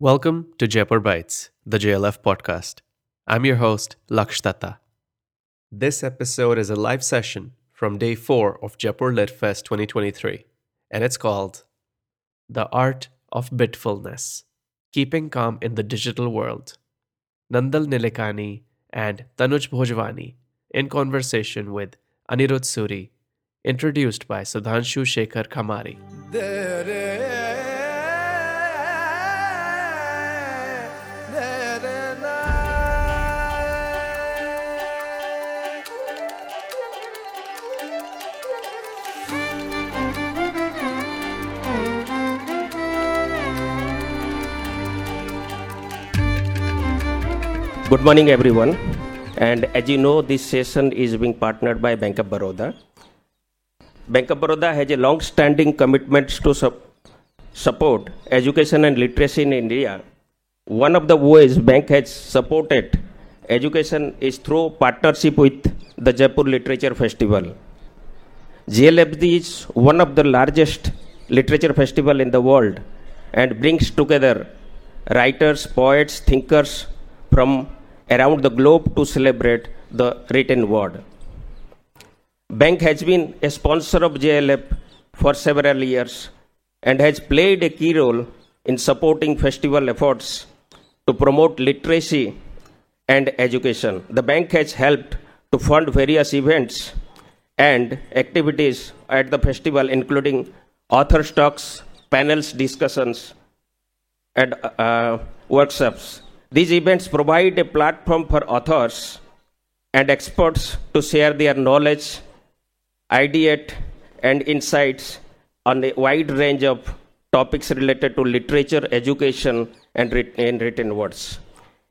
Welcome to Jaipur Bites, the JLF podcast. I'm your host, Laksh Datta. This episode is a live session from day four of Jaipur Lit Fest 2023, and it's called The Art of Bitfulness Keeping Calm in the Digital World. Nandan Nilekani and Tanuj Bhojwani in conversation with Anirudh Suri, introduced by Sudhanshu Sekhar Khamari. Good morning, everyone. And as you know, this session is being partnered by Bank of Baroda. Bank of Baroda has a long-standing commitment to sup- support education and literacy in India. One of the ways bank has supported education is through partnership with the Jaipur Literature Festival. JLFD is one of the largest literature festival in the world and brings together writers, poets, thinkers from around the globe to celebrate the written word. Bank has been a sponsor of JLF for several years and has played a key role in supporting festival efforts to promote literacy and education. The bank has helped to fund various events and activities at the festival, including author talks, panels, discussions, and uh, workshops. These events provide a platform for authors and experts to share their knowledge, ideate, and insights on a wide range of topics related to literature, education, and and written words.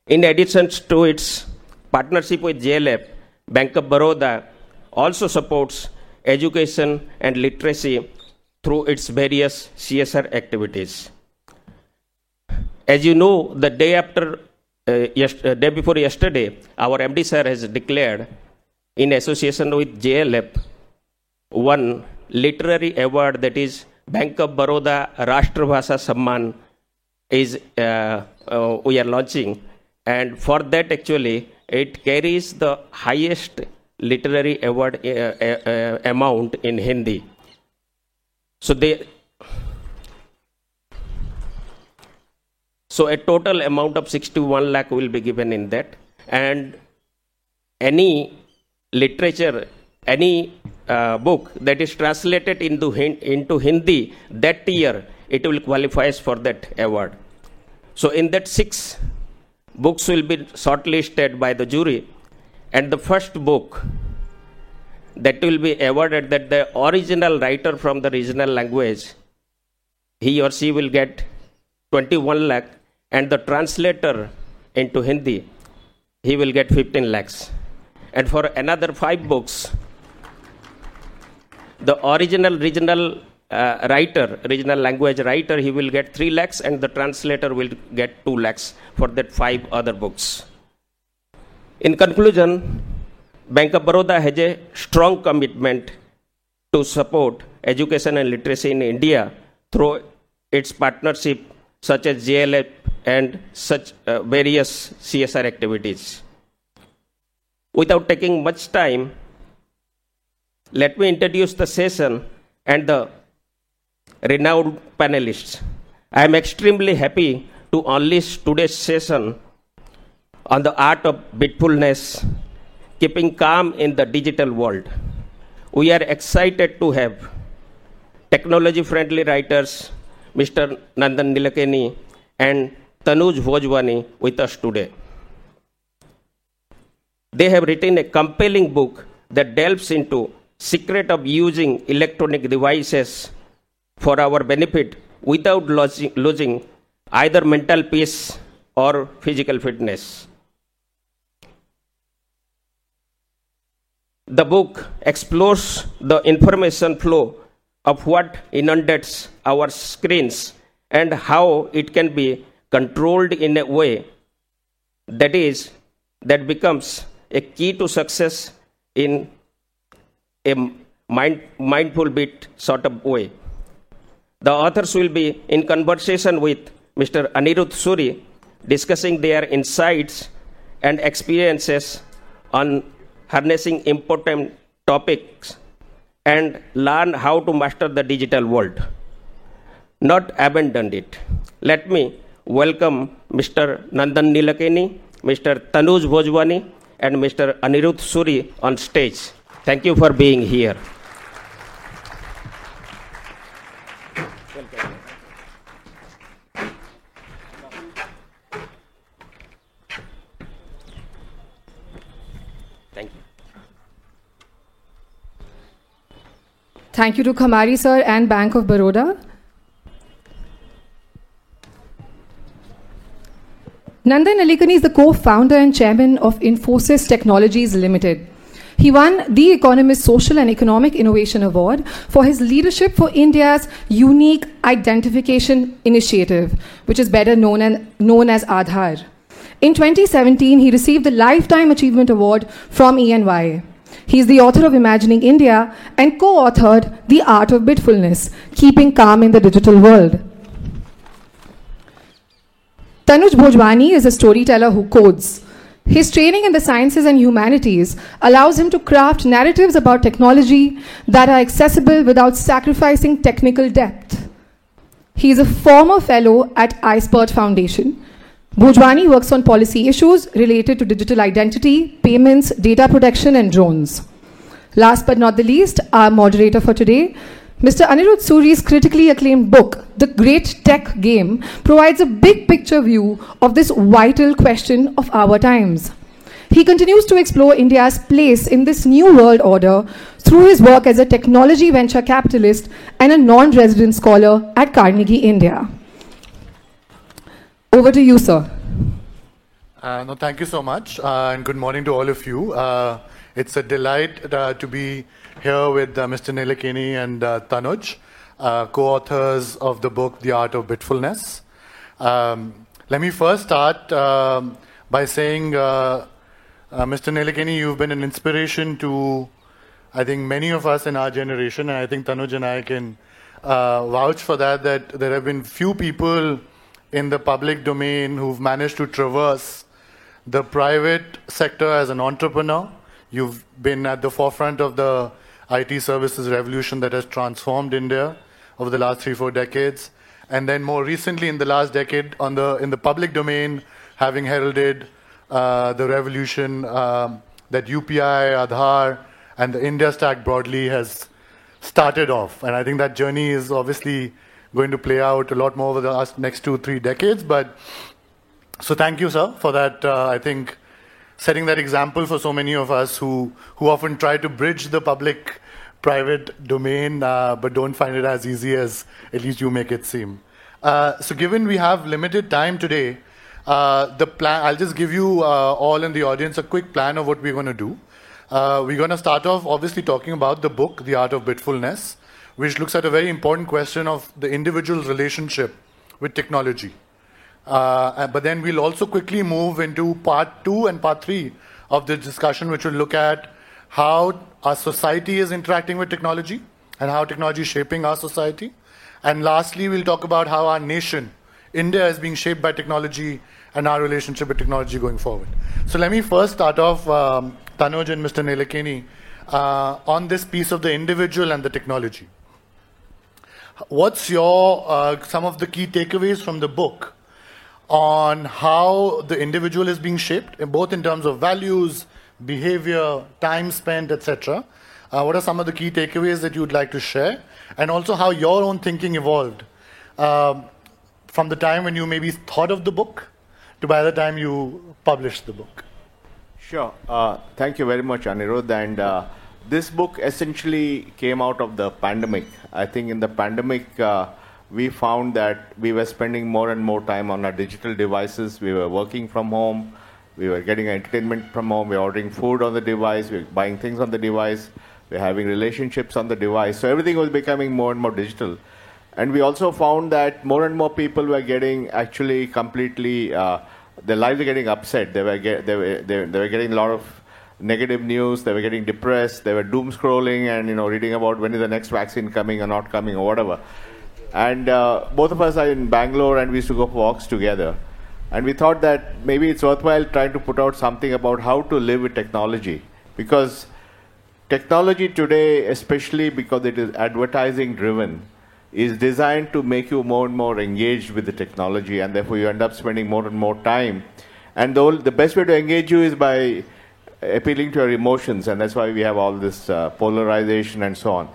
In addition to its partnership with JLF, Bank of Baroda also supports education and literacy through its various CSR activities. As you know, the day after, uh, yes- uh, day before yesterday, our MD sir has declared, in association with JLF, one literary award that is Bank of Baroda Rashtrabhasha Samman is uh, uh, we are launching, and for that actually it carries the highest literary award uh, amount in Hindi. So they So a total amount of 61 lakh will be given in that, and any literature, any uh, book that is translated into into Hindi that year, it will qualifies for that award. So in that six books will be shortlisted by the jury, and the first book that will be awarded that the original writer from the regional language he or she will get 21 lakh and the translator into hindi he will get 15 lakhs. And for another five books the original regional uh, writer regional language writer he will get 3 lakhs and the translator will get 2 lakhs for that five other books. In conclusion bank of baroda has a strong commitment to support education and literacy in India through its partnership such as JLF and such uh, various CSR activities. Without taking much time, let me introduce the session and the renowned panelists. I am extremely happy to unleash today's session on the art of bitfulness, keeping calm in the digital world. We are excited to have technology friendly writers Mr. Nandan Nilekani and Tanuj Bhojwani with us today. They have written a compelling book that delves into secret of using electronic devices for our benefit without losing, either mental peace or physical fitness. The book explores the information flow of what inundates our screens and how it can be controlled in a way that is that becomes a key to success in a mind, mindful bit sort of way. The authors will be in conversation with Mr. Anirudh Suri, discussing their insights and experiences on harnessing important topics and learn how to master the digital world. Not abandon it. Let me welcome Mr. Nandan Nilekani, Mr. Tanuj Bhojwani, and Mr. Anirudh Suri on stage. Thank you for being here. Thank you. Thank you to Khamari sir and Bank of Baroda. Nandan Nilekani is the co-founder and chairman of Infosys Technologies Limited. He won the Economist Social and Economic Innovation Award for his leadership for India's unique identification initiative, which is better known, and, known as Aadhaar. In 2017, he received the Lifetime Achievement Award from ENY. He is the author of Imagining India and co authored The Art of Bitfulness Keeping Calm in the Digital World. Tanuj Bhojwani is a storyteller who codes. His training in the sciences and humanities allows him to craft narratives about technology that are accessible without sacrificing technical depth. He is a former fellow at iSPIRT Foundation. Bhojwani works on policy issues related to digital identity, payments, data protection, and drones. Last but not the least, our moderator for today, Mr. Anirudh Suri's critically acclaimed book, The Great Tech Game, provides a big picture view of this vital question of our times. He continues to explore India's place in this new world order through his work as a technology venture capitalist and a non resident scholar at Carnegie India. Over to you, sir. Uh, no, thank you so much, uh, and good morning to all of you. Uh, it's a delight uh, to be here with uh, Mr. Nilekani and uh, Tanuj, co-authors of the book The Art of Bitfulness. Um, let me first start um, by saying, Mr. Nilekani, you've been an inspiration to, I think, many of us in our generation, and I think Tanuj and I can vouch for that. That there have been few people in the public domain who've managed to traverse the private sector as an entrepreneur. You've been at the forefront of the IT services revolution that has transformed India over the last three, four decades. And then more recently, in the last decade, on the, in the public domain, having heralded uh, the revolution um, that UPI, Aadhaar, and the India stack broadly has started off. And I think that journey is obviously going to play out a lot more over the next two, three decades. But so thank you, sir, for that. Uh, I think setting that example for so many of us who who often try to bridge the public private domain, uh, but don't find it as easy as at least you make it seem. Uh, so, given we have limited time today, uh, the plan. I'll just give you uh, all in the audience a quick plan of what we're going to do. Uh, we're going to start off, obviously, talking about the book, The Art of Bitfulness which looks at a very important question of the individual's relationship with technology. Uh, but then we'll also quickly move into part two and part three of the discussion, which will look at how our society is interacting with technology and how technology is shaping our society. And lastly, we'll talk about how our nation, India, is being shaped by technology and our relationship with technology going forward. So let me first start off, um, Tanuj and Mr. Nilekani, uh, on this piece of the individual and the technology. What's your uh, some of the key takeaways from the book on how the individual is being shaped, both in terms of values, behavior, time spent, etc. Uh, what are some of the key takeaways that you'd like to share, and also how your own thinking evolved um, from the time when you maybe thought of the book to by the time you published the book? Sure. Uh, thank you very much, Anirudh. And uh, this book essentially came out of the pandemic. I think in the pandemic, uh, we found that we were spending more and more time on our digital devices. We were working from home. We were getting entertainment from home. We were ordering food on the device. We were buying things on the device. We were having relationships on the device. So everything was becoming more and more digital. And we also found that more and more people were getting actually completely, uh, their lives were getting upset. They were, get, they, were, they, they were getting a lot of negative news. They were getting depressed. They were doom scrolling and you know reading about when is the next vaccine coming or not coming or whatever. And uh, both of us are in Bangalore and we used to go for walks together. And we thought that maybe it's worthwhile trying to put out something about how to live with technology. Because technology today, especially because it is advertising driven, is designed to make you more and more engaged with the technology, and therefore you end up spending more and more time. And the, the best way to engage you is by appealing to your emotions, and that's why we have all this uh, polarization and so on.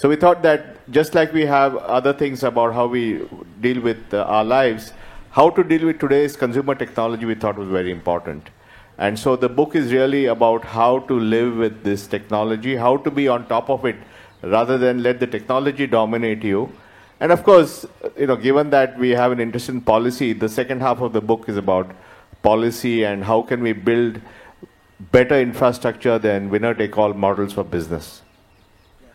So we thought that just like we have other things about how we deal with uh, our lives, how to deal with today's consumer technology we thought was very important. And so the book is really about how to live with this technology, how to be on top of it rather than let the technology dominate you. And of course, you know, given that we have an interest in policy, the second half of the book is about policy and how can we build better infrastructure than winner take all models for business.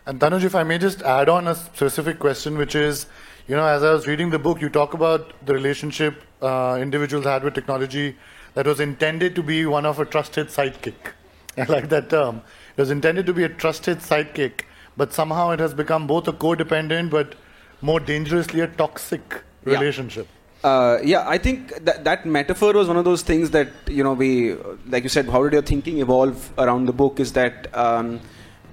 And Tanuj, if I may just add on a specific question, which is, you know, as I was reading the book, you talk about the relationship uh, individuals had with technology that was intended to be one of a trusted sidekick. I like that term. It was intended to be a trusted sidekick, but somehow it has become both a codependent but more dangerously a toxic relationship. Yeah. Uh, yeah, I think that that metaphor was one of those things that you know we, like you said, how did your thinking evolve around the book? Is that um,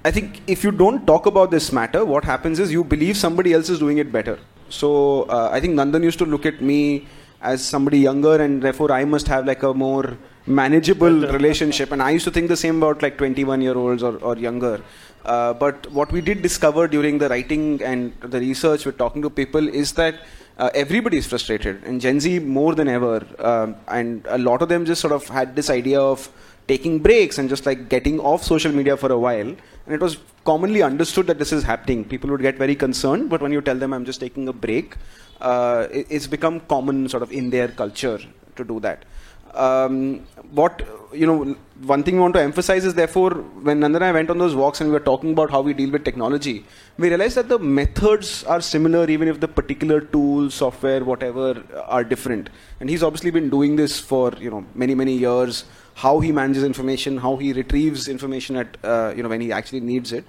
I think if you don't talk about this matter, what happens is you believe somebody else is doing it better. So uh, I think Nandan used to look at me as somebody younger, and therefore I must have like a more manageable relationship. And I used to think the same about like 21 year olds or, or younger. Uh, but what we did discover during the writing and the research with talking to people is that uh, everybody is frustrated, and Gen Z more than ever. Um, and a lot of them just sort of had this idea of taking breaks and just like getting off social media for a while. And it was commonly understood that this is happening. People would get very concerned, but when you tell them I'm just taking a break, uh, it's become common sort of in their culture to do that. Um, what you know, one thing we want to emphasize is therefore when Nandan and I went on those walks and we were talking about how we deal with technology, we realized that the methods are similar even if the particular tools, software, whatever are different. And he's obviously been doing this for you know many many years how he manages information, how he retrieves information at uh, you know when he actually needs it,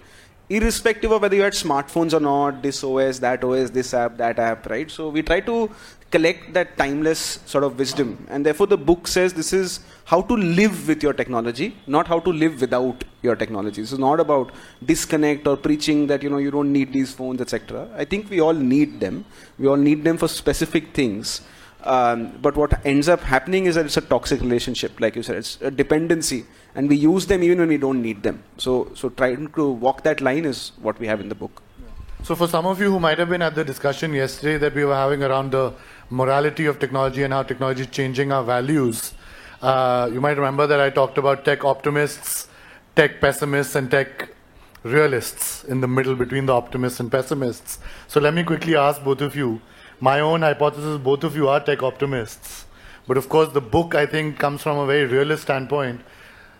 irrespective of whether you had smartphones or not, this OS, that OS, this app, that app, right? So we try to collect that timeless sort of wisdom, and therefore the book says this is how to live with your technology, not how to live without your technology. This is not about disconnect or preaching that you know you don't need these phones, etc. I think we all need them. We all need them for specific things. Um, but what ends up happening is that it's a toxic relationship, like you said, it's a dependency, and we use them even when we don't need them. So, so trying to walk that line is what we have in the book. So, for some of you who might have been at the discussion yesterday that we were having around the morality of technology and how technology is changing our values, uh, you might remember that I talked about tech optimists, tech pessimists, and tech realists in the middle between the optimists and pessimists. So, let me quickly ask both of you my own hypothesis, both of you are tech optimists. But of course, the book, I think, comes from a very realist standpoint,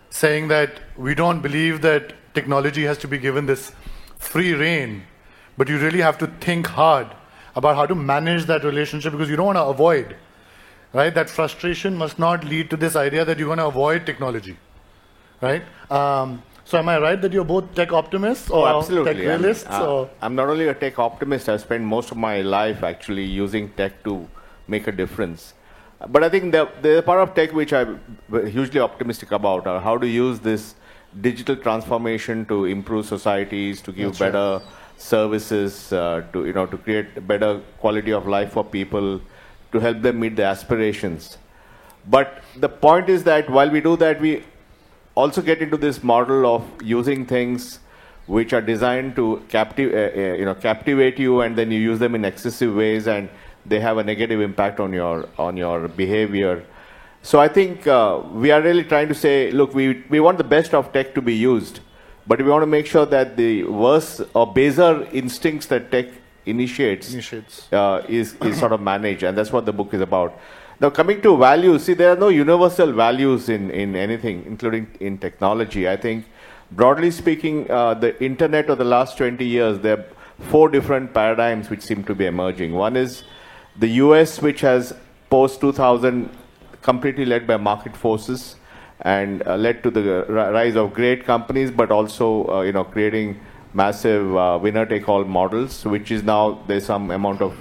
saying that we don't believe that technology has to be given this free reign, but you really have to think hard about how to manage that relationship because you don't want to avoid, right? That frustration must not lead to this idea that you want to avoid technology, right? Um, so am I right that you're both tech optimists or oh, absolutely. tech realists? I'm, uh, I'm not only a tech optimist, I've spent most of my life actually using tech to make a difference. But I think the, the part of tech which I'm hugely optimistic about are how to use this digital transformation to improve societies, to give That's better right. Services, uh, to you know, to create better quality of life for people, to help them meet their aspirations. But the point is that while we do that, we also get into this model of using things which are designed to captive, uh, uh, you know, captivate you, and then you use them in excessive ways, and they have a negative impact on your on your behavior. So I think uh, we are really trying to say, look, we we want the best of tech to be used, but we want to make sure that the worse or baser instincts that tech initiates, initiates. Uh, is is sort of managed, and that's what the book is about. Now, coming to values, see, there are no universal values in, in anything, including in technology. I think, broadly speaking, uh, the internet of the last 20 years, there are four different paradigms which seem to be emerging. One is the US, which has post 2000 completely led by market forces and uh, led to the rise of great companies, but also, uh, you know, creating massive uh, winner-take-all models, which is now there's some amount of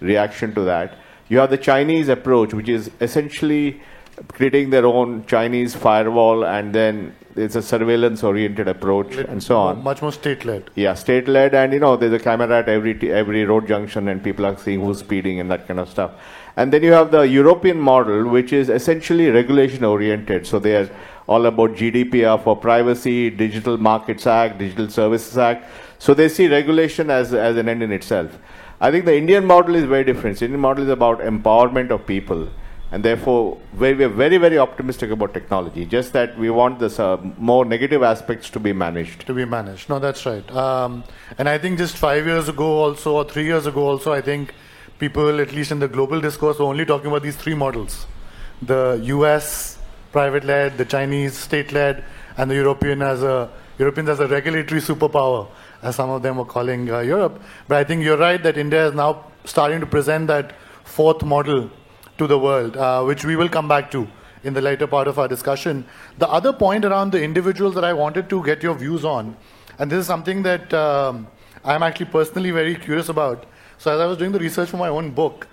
reaction to that. You have the Chinese approach, which is essentially creating their own Chinese firewall, and then it's a surveillance-oriented approach, and so on. Much more state-led. Yeah, state-led, and you know, there's a camera at every t- every road junction, and people are seeing who's speeding and that kind of stuff. And then you have the European model, which is essentially regulation-oriented. So they are all about GDPR for privacy, Digital Markets Act, Digital Services Act. So they see regulation as as an end in itself. I think the Indian model is very different. The Indian model is about empowerment of people and therefore we are very very optimistic about technology just that we want the uh, more negative aspects to be managed to be managed no that's right um, and i think just five years ago also or three years ago also i think people at least in the global discourse were only talking about these three models the us private led the chinese state led and the european as a europeans as a regulatory superpower as some of them were calling uh, europe but i think you're right that india is now starting to present that fourth model to the world, uh, which we will come back to in the later part of our discussion. The other point around the individuals that I wanted to get your views on, and this is something that um, I'm actually personally very curious about. So, as I was doing the research for my own book,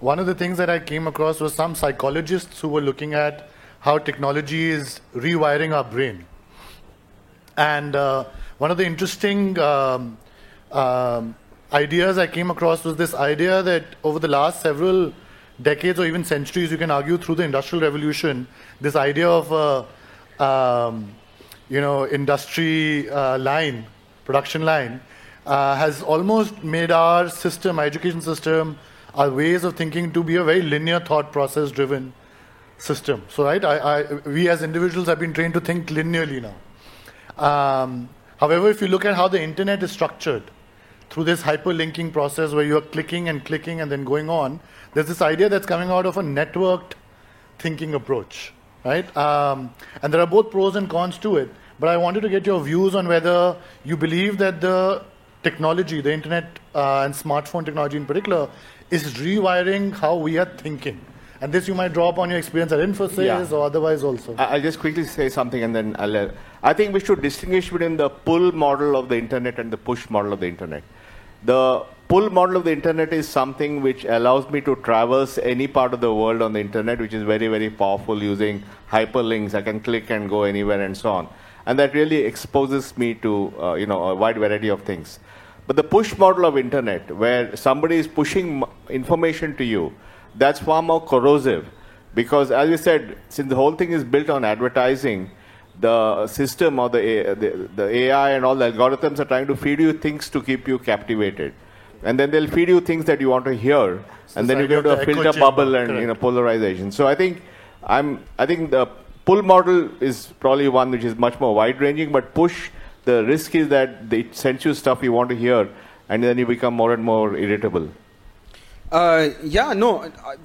one of the things that I came across was some psychologists who were looking at how technology is rewiring our brain. And uh, one of the interesting um, um, ideas I came across was this idea that over the last several decades or even centuries, you can argue through the Industrial Revolution, this idea of a um, you know industry uh, line, production line, uh, has almost made our system, our education system, our ways of thinking to be a very linear thought process driven system. So right, I, I, we as individuals have been trained to think linearly now. Um, however, if you look at how the internet is structured, through this hyperlinking process where you are clicking and clicking and then going on, there's this idea that's coming out of a networked thinking approach, right? Um, and there are both pros and cons to it. But I wanted to get your views on whether you believe that the technology, the internet uh, and smartphone technology in particular, is rewiring how we are thinking. And this you might draw upon your experience at Infosys yeah. or otherwise also. I'll just quickly say something and then I'll. Uh, I think we should distinguish between the pull model of the internet and the push model of the internet. The pull model of the internet is something which allows me to traverse any part of the world on the internet, which is very, very powerful using hyperlinks. I can click and go anywhere and so on. And that really exposes me to uh, you know, a wide variety of things. But the push model of internet, where somebody is pushing information to you, that's far more corrosive. Because as you said, since the whole thing is built on advertising, the system or the, the, the AI and all the algorithms are trying to feed you things to keep you captivated. And then they'll feed you things that you want to hear, and then you go to a filter bubble and you know polarization. So I think I'm I think the pull model is probably one which is much more wide ranging, but push the risk is that it sends you stuff you want to hear, and then you become more and more irritable. Uh, yeah, no,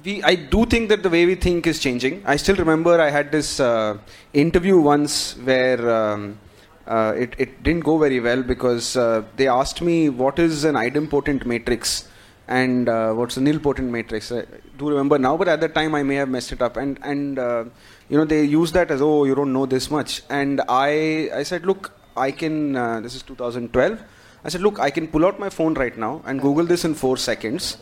we, I do think that the way we think is changing. I still remember I had this uh, interview once where um, uh, it, it didn't go very well because uh, they asked me what is an idempotent matrix and uh, what's a nilpotent matrix. I do remember now, but at that time I may have messed it up. And, and uh, you know, they use that as, oh, you don't know this much. And I, I said, look, I can, this is 2012. I said, look, I can pull out my phone right now and Google this in four seconds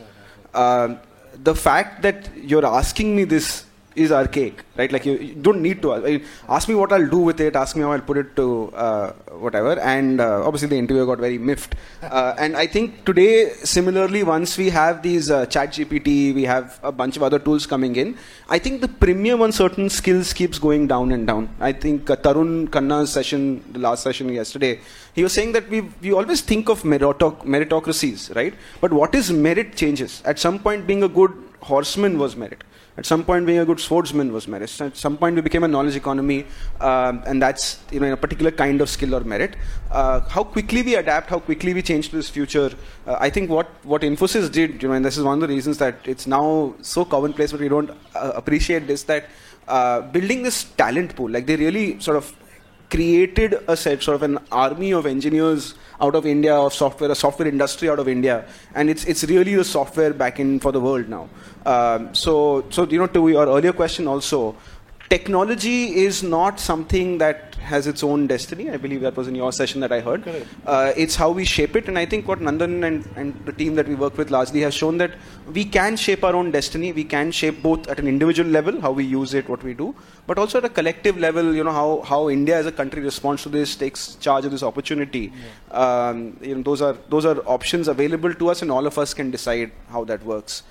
uh, the fact that you're asking me this is archaic, right? Like you, you don't need to ask me what I'll do with it. Ask me how I'll put it to uh, whatever. And uh, obviously, the interview got very miffed. Uh, and I think today, similarly, once we have these uh, Chat GPT, we have a bunch of other tools coming in. I think the premium on certain skills keeps going down and down. I think uh, Tarun Khanna's session, the last session yesterday, he was saying that we we always think of meritoc- meritocracies, right? But what is merit changes. At some point, being a good horseman was merit at some point, being a good swordsman was merit. At some point, we became a knowledge economy, uh, and that's you know a particular kind of skill or merit. Uh, how quickly we adapt, how quickly we change to this future. Uh, I think what what Infosys did, you know, and this is one of the reasons that it's now so commonplace, but we don't uh, appreciate this. That uh, building this talent pool, like they really sort of created a set, sort of an army of engineers out of India, of software, a software industry out of India, and it's it's really the software back in for the world now. Um, so so you know to your earlier question also, technology is not something that has its own destiny. I believe that was in your session that I heard. Uh, it's how we shape it, and I think what Nandan and, and the team that we work with largely has shown that we can shape our own destiny. We can shape both at an individual level, how we use it, what we do, but also at a collective level. You know how, how India as a country responds to this, takes charge of this opportunity. Yeah. Um, you know those are those are options available to us, and all of us can decide how that works.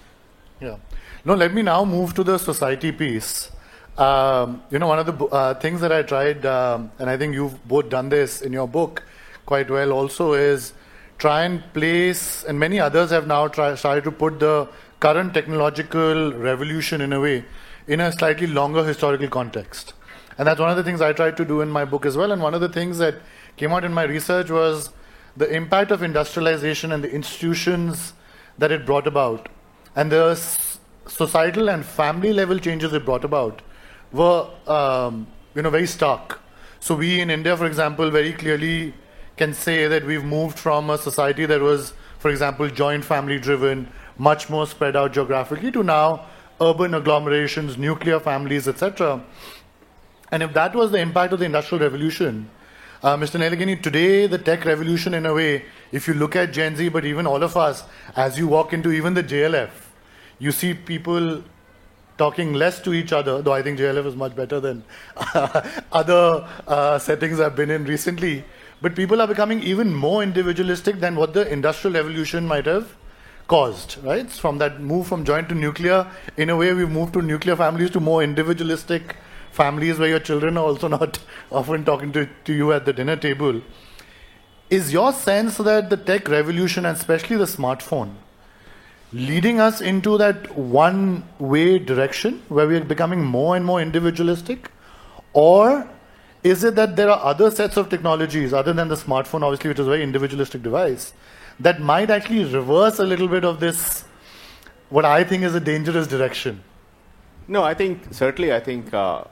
Yeah. No, let me now move to the society piece. Um, you know, one of the uh, things that I tried, um, and I think you've both done this in your book quite well also, is try and place, and many others have now tried, started to put the current technological revolution in a way in a slightly longer historical context. And that's one of the things I tried to do in my book as well. And one of the things that came out in my research was the impact of industrialization and the institutions that it brought about, and the societal and family level changes it brought about were um, you know very stark. So we in India, for example, very clearly can say that we've moved from a society that was, for example, joint family driven, much more spread out geographically, to now urban agglomerations, nuclear families, etc. And if that was the impact of the Industrial Revolution, uh, Mr. Nilekani, today the tech revolution, in a way, if you look at Gen Z, but even all of us, as you walk into even the JLF, you see people talking less to each other, though I think JLF is much better than other uh, settings I've been in recently. But people are becoming even more individualistic than what the industrial revolution might have caused, right? From that move from joint to nuclear, in a way, we've moved to nuclear families to more individualistic families where your children are also not often talking to, to you at the dinner table. Is your sense that the tech revolution, and especially the smartphone, leading us into that one way direction where we are becoming more and more individualistic? Or is it that there are other sets of technologies other than the smartphone, obviously, which is a very individualistic device, that might actually reverse a little bit of this, what I think is a dangerous direction? No, I think, certainly, I think. Uh,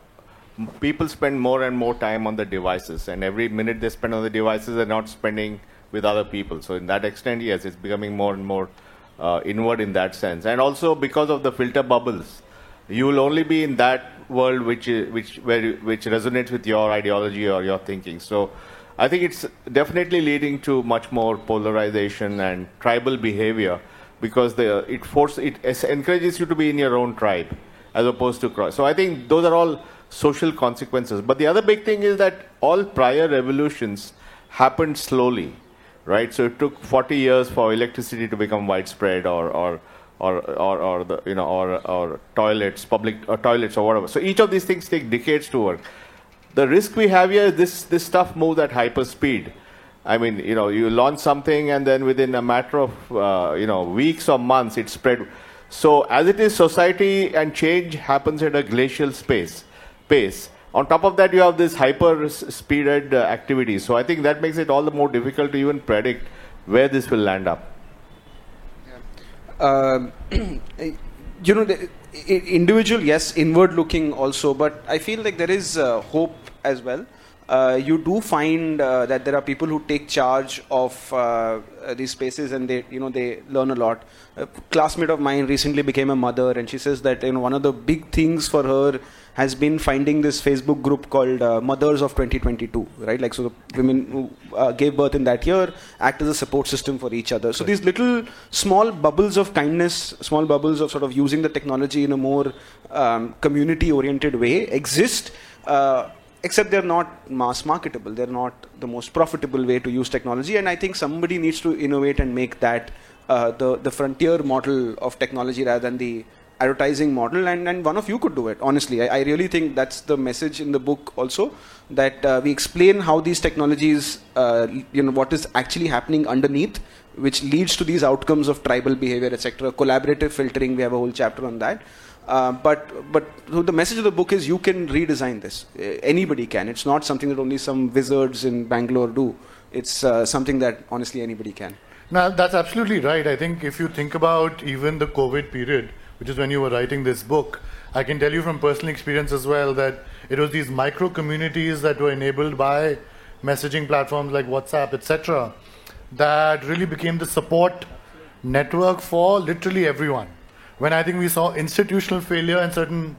people spend more and more time on the devices, and every minute they spend on the devices, they're not spending with other people. So, in that extent, yes, it's becoming more and more uh, inward in that sense. And also because of the filter bubbles, you will only be in that world which which where, which resonates with your ideology or your thinking. So I think it's definitely leading to much more polarization and tribal behavior because the it force it encourages you to be in your own tribe as opposed to cross. So I think those are all social consequences. But the other big thing is that all prior revolutions happened slowly right? So it took 40 years for electricity to become widespread, or or or or, or the you know or or toilets, public or toilets or whatever. So each of these things take decades to work. The risk we have here is this this stuff moves at hyper speed. I mean, you know, you launch something and then within a matter of uh, you know weeks or months, it spread. So as it is, society and change happens at a glacial space pace. On top of that, you have this hyper speeded uh, activity. So I think that makes it all the more difficult to even predict where this will land up. Uh, you know, the, individual, yes, inward looking also, but I feel like there is uh, hope as well. Uh, you do find uh, that there are people who take charge of uh, these spaces and they, you know, they learn a lot. A classmate of mine recently became a mother, and she says that you know one of the big things for her has been finding this Facebook group called uh, Mothers of 2022, right? Like, so the women who uh, gave birth in that year act as a support system for each other. So, these little small bubbles of kindness, small bubbles of sort of using the technology in a more um, community oriented way exist. Uh, except they're not mass marketable they're not the most profitable way to use technology and i think somebody needs to innovate and make that uh, the the frontier model of technology rather than the advertising model and, and one of you could do it honestly. I, I really think that's the message in the book also that uh, we explain how these technologies uh, you know what is actually happening underneath which leads to these outcomes of tribal behavior etc collaborative filtering we have a whole chapter on that. Uh, but but so the message of the book is you can redesign this. Anybody can. It's not something that only some wizards in bangalore do. It's uh, something that honestly anybody can. Now that's absolutely right. I think if you think about even the covid period which is when you were writing this book, I can tell you from personal experience as well that it was these micro communities that were enabled by messaging platforms like WhatsApp, etc., that really became the support network for literally everyone. When I think we saw institutional failure in certain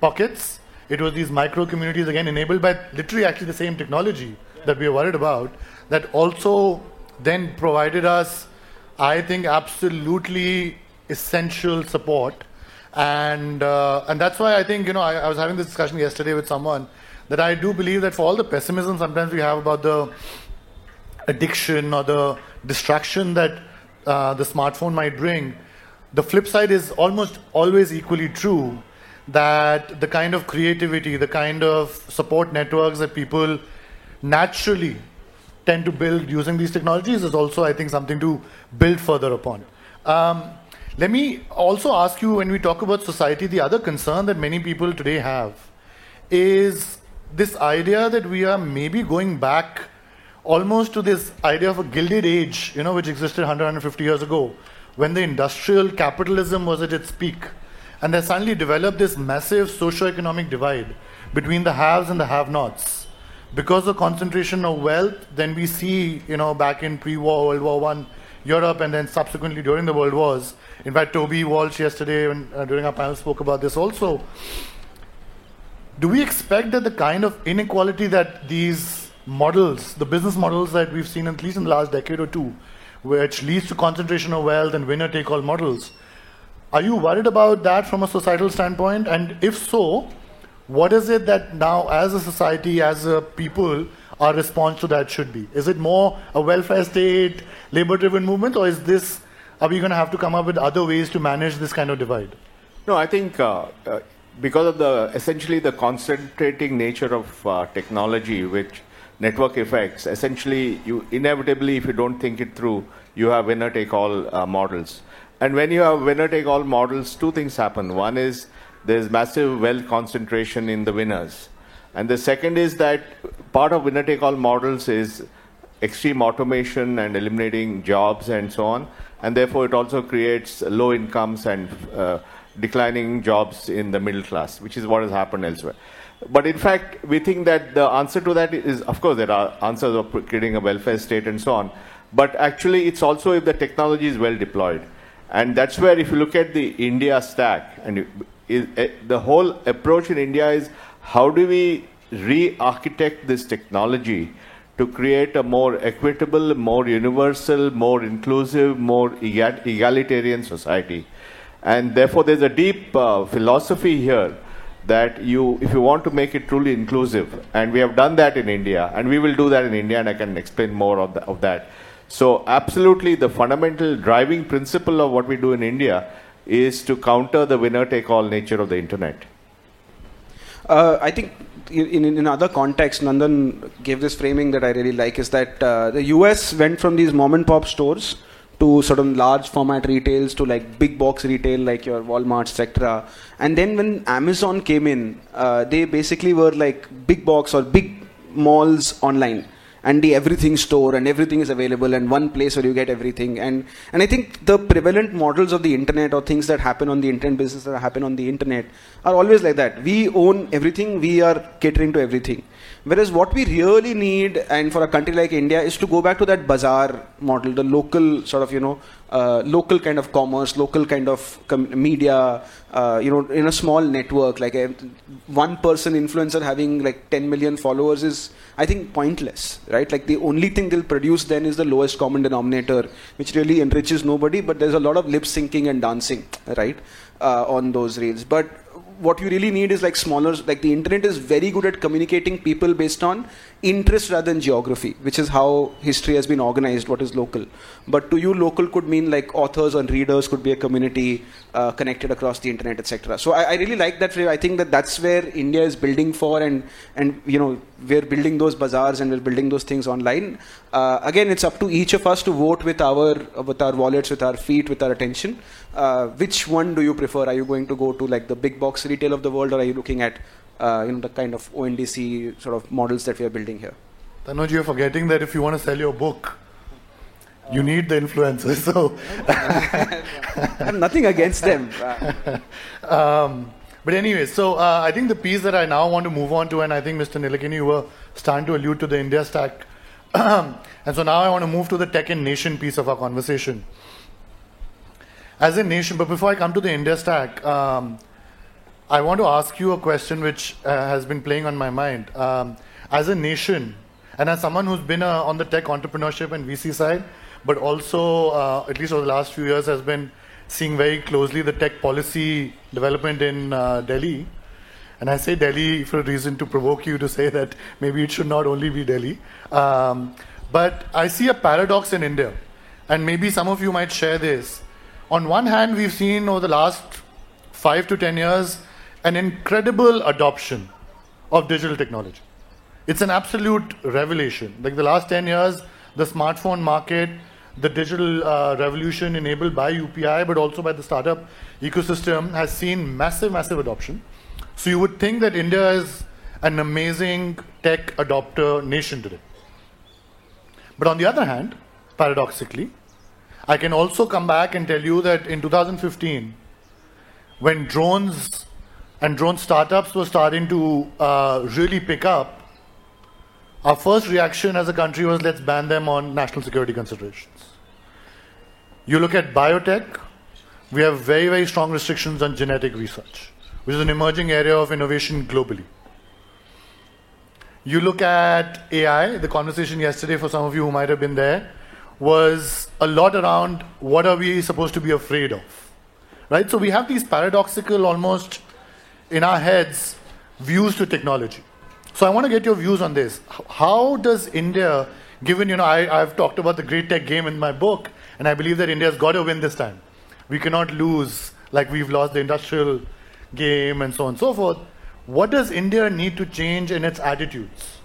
pockets, it was these micro communities again enabled by literally actually the same technology that we are worried about that also then provided us, I think, absolutely essential support. And, uh, and that's why I think, you know, I, I was having this discussion yesterday with someone that I do believe that for all the pessimism sometimes we have about the addiction or the distraction that uh, the smartphone might bring, the flip side is almost always equally true that the kind of creativity, the kind of support networks that people naturally tend to build using these technologies is also, I think, something to build further upon. Um, let me also ask you when we talk about society, the other concern that many people today have is this idea that we are maybe going back almost to this idea of a gilded age, you know, which existed 100, 150 years ago, when the industrial capitalism was at its peak. And they suddenly developed this massive socio-economic divide between the haves and the have-nots. Because of concentration of wealth, then we see, you know, back in pre-war, World War One, Europe, and then subsequently during the World Wars. In fact, Toby Walsh yesterday, when, uh, during our panel, spoke about this also. Do we expect that the kind of inequality that these models, the business models that we've seen at least in the last decade or two, which leads to concentration of wealth and winner take all models. Are you worried about that from a societal standpoint? And if so, what is it that now, as a society, as a people, our response to that should be? Is it more a welfare state, labor driven movement, or is this, are we going to have to come up with other ways to manage this kind of divide? No, I think uh, uh, because of the essentially the concentrating nature of uh, technology, which network effects, essentially, you inevitably, if you don't think it through, you have winner take all uh, models. And when you have winner take all models, two things happen. One is there's massive wealth concentration in the winners. And the second is that part of winner take all models is extreme automation and eliminating jobs and so on. And therefore, it also creates low incomes and uh, declining jobs in the middle class, which is what has happened elsewhere. But in fact, we think that the answer to that is, of course, there are answers of creating a welfare state and so on. But actually, it's also if the technology is well deployed. And that's where, if you look at the India stack, and it, it, the whole approach in India is how do we re architect this technology to create a more equitable, more universal, more inclusive, more egalitarian society. And therefore, there's a deep uh, philosophy here that you, if you want to make it truly inclusive, and we have done that in India, and we will do that in India, and I can explain more of, the, of that. So, absolutely, the fundamental driving principle of what we do in India is to counter the winner take all nature of the internet. Uh, I think in, in other contexts, Nandan gave this framing that I really like is that uh, the US went from these mom and pop stores to of large format retails to like big box retail like your Walmart, etc. And then when Amazon came in, uh, they basically were like big box or big malls online and the everything store and everything is available and one place where you get everything. And and i think the prevalent models of the internet or things that happen on the internet business that happen on the internet are always like that. We own everything we are catering to everything. Whereas what we really need, and for a country like India, is to go back to that bazaar model, the local sort of, you know, uh, local kind of commerce, local kind of com- media, uh, you know, in a small network, like a one person influencer having like 10 million followers is, I think, pointless, right? Like the only thing they'll produce then is the lowest common denominator, which really enriches nobody, but there's a lot of lip syncing and dancing, right, uh, on those reels. But what you really need is like smaller like the internet is very good at communicating people based on interest rather than geography which is how history has been organized what is local. But to you local could mean like authors and readers could be a community uh, connected across the internet etc so I, I, really like that i think that that's where india is building for and and you know we're building those bazaars and we're building those things online. Uh, again it's up to each of us to vote with our with our wallets with our feet with our attention. Uh, which one do you prefer? Are you going to go to like the big box retail of the world or are you looking at uh, you know the kind of ondc sort of models that we are building here Tanuj, you're forgetting that if you want to sell your book you need the influencers. So I have nothing against them. um, but anyway, so uh, I think the piece that I now want to move on to, and I think Mr. Nilekani, you were starting to allude to the India stack. and so now I want to move to the tech and nation piece of our conversation. As a nation, but before I come to the India stack, um, I want to ask you a question which uh, has been playing on my mind. Um, as a nation, and as someone who's been uh, on the tech entrepreneurship and VC side, but also, uh, at least over the last few years, has been seeing very closely the tech policy development in uh, Delhi. And I say Delhi for a reason to provoke you to say that maybe it should not only be Delhi. Um, but I see a paradox in India, and maybe some of you might share this. On one hand, we've seen over the last five to ten years an incredible adoption of digital technology. It's an absolute revelation. Like the last 10 years, the smartphone market, the digital uh, revolution enabled by UPI, but also by the startup ecosystem, has seen massive, massive adoption. So you would think that India is an amazing tech adopter nation today. But on the other hand, paradoxically, I can also come back and tell you that in 2015, when drones and drone startups were starting to uh, really pick up, our first reaction as a country was let's ban them on national security considerations. You look at biotech, we have very, very strong restrictions on genetic research, which is an emerging area of innovation globally. You look at AI, the conversation yesterday, for some of you who might have been there, was a lot around what are we supposed to be afraid of. Right? So we have these paradoxical, almost in our heads, views to technology. So I want to get your views on this. How does India, given, you know, I, I've talked about the great tech game in my book, and I believe that India's got to win this time. We cannot lose like we've lost the industrial game and so on and so forth. What does India need to change in its attitudes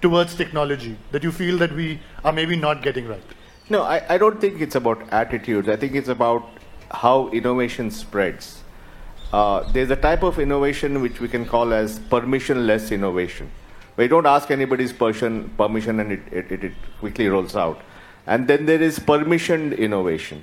towards technology that you feel that we are maybe not getting right? No, I, I don't think it's about attitudes. I think it's about how innovation spreads. Uh, there's a type of innovation which we can call as permissionless innovation, you don't ask anybody's permission, permission and it, it, it quickly rolls out. And then there is permissioned innovation.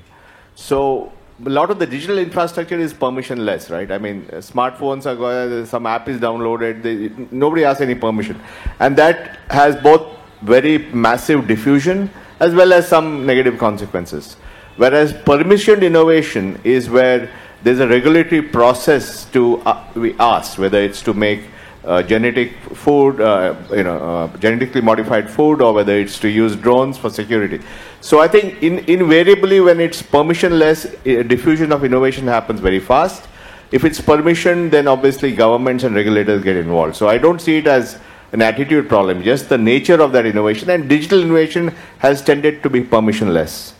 So a lot of the digital infrastructure is permissionless, right? I mean, smartphones are going, some app is downloaded, they, nobody asks any permission. And that has both very massive diffusion as well as some negative consequences. Whereas permissioned innovation is where there's a regulatory process to uh, we ask whether it's to make uh, genetic food, uh, you know, uh, genetically modified food, or whether it's to use drones for security. So I think in, invariably when it's permissionless, diffusion of innovation happens very fast. If it's permission, then obviously governments and regulators get involved. So I don't see it as an attitude problem, just the nature of that innovation. And digital innovation has tended to be permissionless.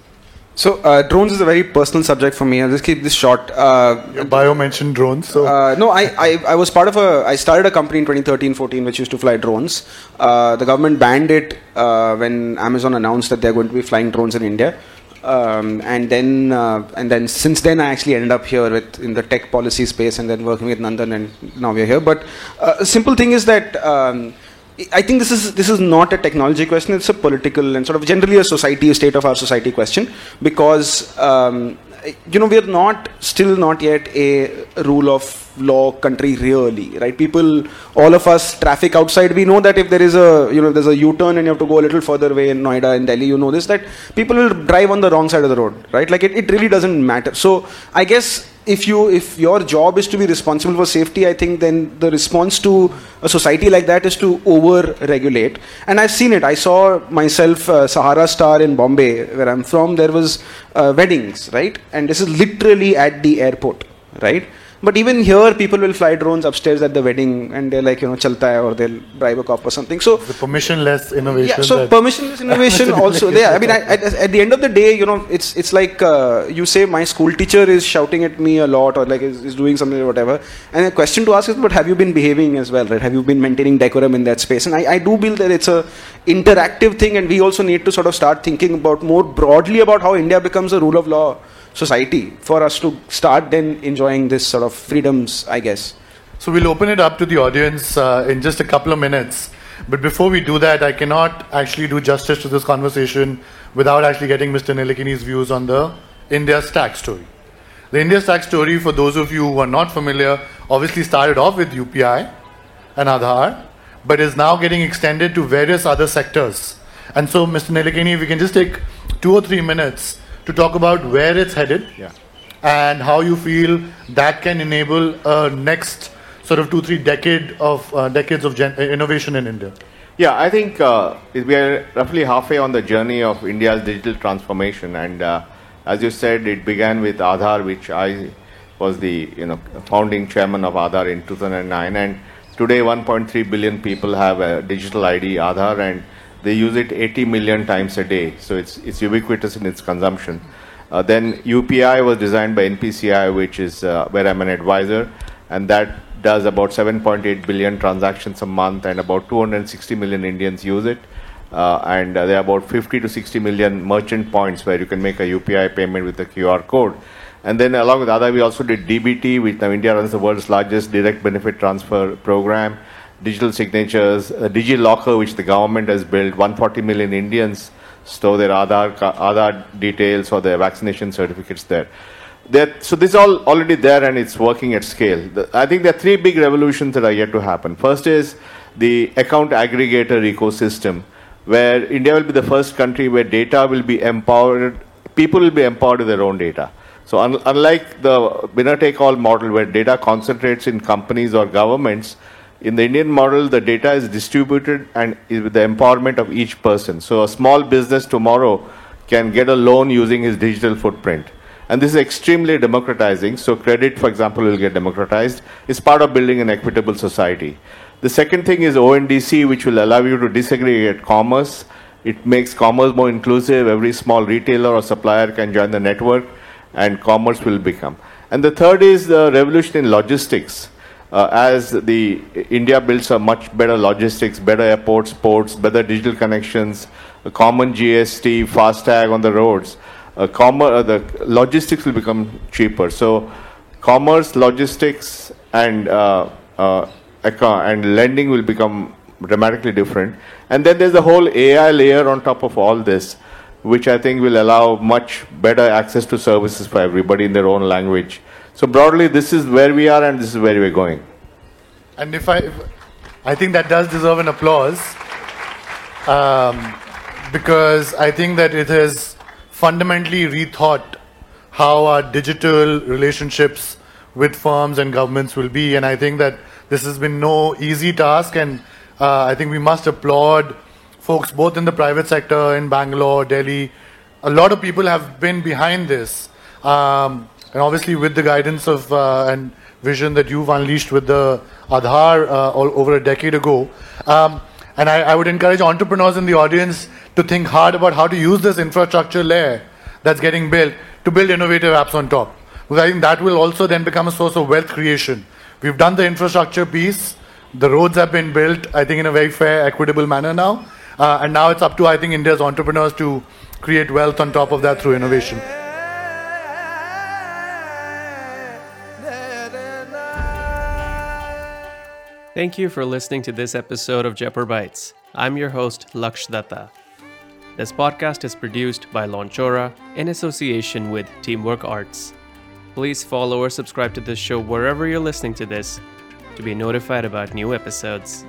So uh, drones is a very personal subject for me. I'll just keep this short. Uh, Your bio mentioned drones. So uh, no, I, I, I was part of a. I started a company in 2013-14 which used to fly drones. Uh, the government banned it uh, when Amazon announced that they're going to be flying drones in India. Um, and then uh, and then since then I actually ended up here with in the tech policy space and then working with Nandan and now we're here. But a simple thing is that. Um, I think this is this is not a technology question. It's a political and sort of generally a society, a state of our society question, because um, you know we're not still not yet a rule of law country really, right? People, all of us, traffic outside. We know that if there is a you know there's a U-turn and you have to go a little further away in Noida and Delhi, you know this that people will drive on the wrong side of the road, right? Like it, it really doesn't matter. So I guess if you if your job is to be responsible for safety i think then the response to a society like that is to over regulate and i've seen it. I saw myself uh, sahara star in bombay where i'm from there was uh, weddings right? And this is literally at the airport right but even here, people will fly drones upstairs at the wedding, and they're like, you know, chalta hai, or they'll bribe a cop or something. So the permissionless innovation. Yeah, so permissionless innovation also there. I mean, I, I, at the end of the day, you know, it's it's like uh, you say, my school teacher is shouting at me a lot, or like is, is doing something or whatever. And the question to ask is, but have you been behaving as well, right? Have you been maintaining decorum in that space? And I, I do believe that it's a interactive thing, and we also need to sort of start thinking about more broadly about how India becomes a rule of law society for us to start then enjoying this sort of freedoms, I guess. So we'll open it up to the audience uh, in just a couple of minutes. But before we do that, I cannot actually do justice to this conversation without actually getting Mr. Nilekani's views on the India stack story. The India stack story, for those of you who are not familiar, obviously started off with UPI and Aadhaar, but is now getting extended to various other sectors. And so, Mr. Nilekani, if we can just take two or three minutes to talk about where it's headed, yeah. and how you feel that can enable a next sort of two, three decade of uh, decades of gen- innovation in India. Yeah, I think uh, we are roughly halfway on the journey of India's digital transformation, and uh, as you said, it began with Aadhaar, which I was the you know founding chairman of Aadhaar in 2009, and today 1.3 billion people have a digital ID Aadhaar, and they use it 80 million times a day. So it's it's ubiquitous in its consumption. Uh, then UPI was designed by NPCI, which is uh, where I'm an advisor, and that does about 7.8 billion transactions a month, and about 260 million Indians use it. Uh, and uh, there are about 50 to 60 million merchant points where you can make a UPI payment with a QR code. And then, along with Aadhaar, we also did DBT, which now India runs the world's largest direct benefit transfer program. Digital signatures, uh, DigiLocker, which the government has built. 140 million Indians store their Aadhaar, Aadhaar details or their vaccination certificates there. That, so this is all already there and it's working at scale. The, I think there are three big revolutions that are yet to happen. First is the account aggregator ecosystem, where India will be the first country where data will be empowered, people will be empowered with their own data. So un- unlike the winner take all model where data concentrates in companies or governments, in the Indian model, the data is distributed and is with the empowerment of each person. So a small business tomorrow can get a loan using his digital footprint and this is extremely democratizing. So, credit, for example, will get democratized. It's part of building an equitable society. The second thing is ONDC, which will allow you to disaggregate commerce. It makes commerce more inclusive. Every small retailer or supplier can join the network, and commerce will become. And the third is the revolution in logistics. Uh, as the India builds a much better logistics, better airports, ports, better digital connections, a common GST, fast tag on the roads uh, uh, the logistics will become cheaper. So, commerce, logistics, and uh, uh, and lending will become dramatically different. And then there's the whole AI layer on top of all this, which I think will allow much better access to services for everybody in their own language. So broadly, this is where we are, and this is where we're going. And if I, if, I think that does deserve an applause, um, because I think that it has fundamentally rethought how our digital relationships with firms and governments will be. And I think that this has been no easy task, and uh, I think we must applaud folks both in the private sector in Bangalore, Delhi. A lot of people have been behind this, um, and obviously with the guidance of uh, and vision that you've unleashed with the Aadhaar uh, all, over a decade ago. Um, and I, I would encourage entrepreneurs in the audience to think hard about how to use this infrastructure layer that's getting built to build innovative apps on top. Because I think that will also then become a source of wealth creation. We've done the infrastructure piece, the roads have been built, I think, in a very fair, equitable manner now. Uh, and now it's up to, I think, India's entrepreneurs to create wealth on top of that through innovation. Thank you for listening to this episode of Jaipur Bytes. I'm your host, Laksh Datta. This podcast is produced by Launchora in association with Teamwork Arts. Please follow or subscribe to this show wherever you're listening to this to be notified about new episodes.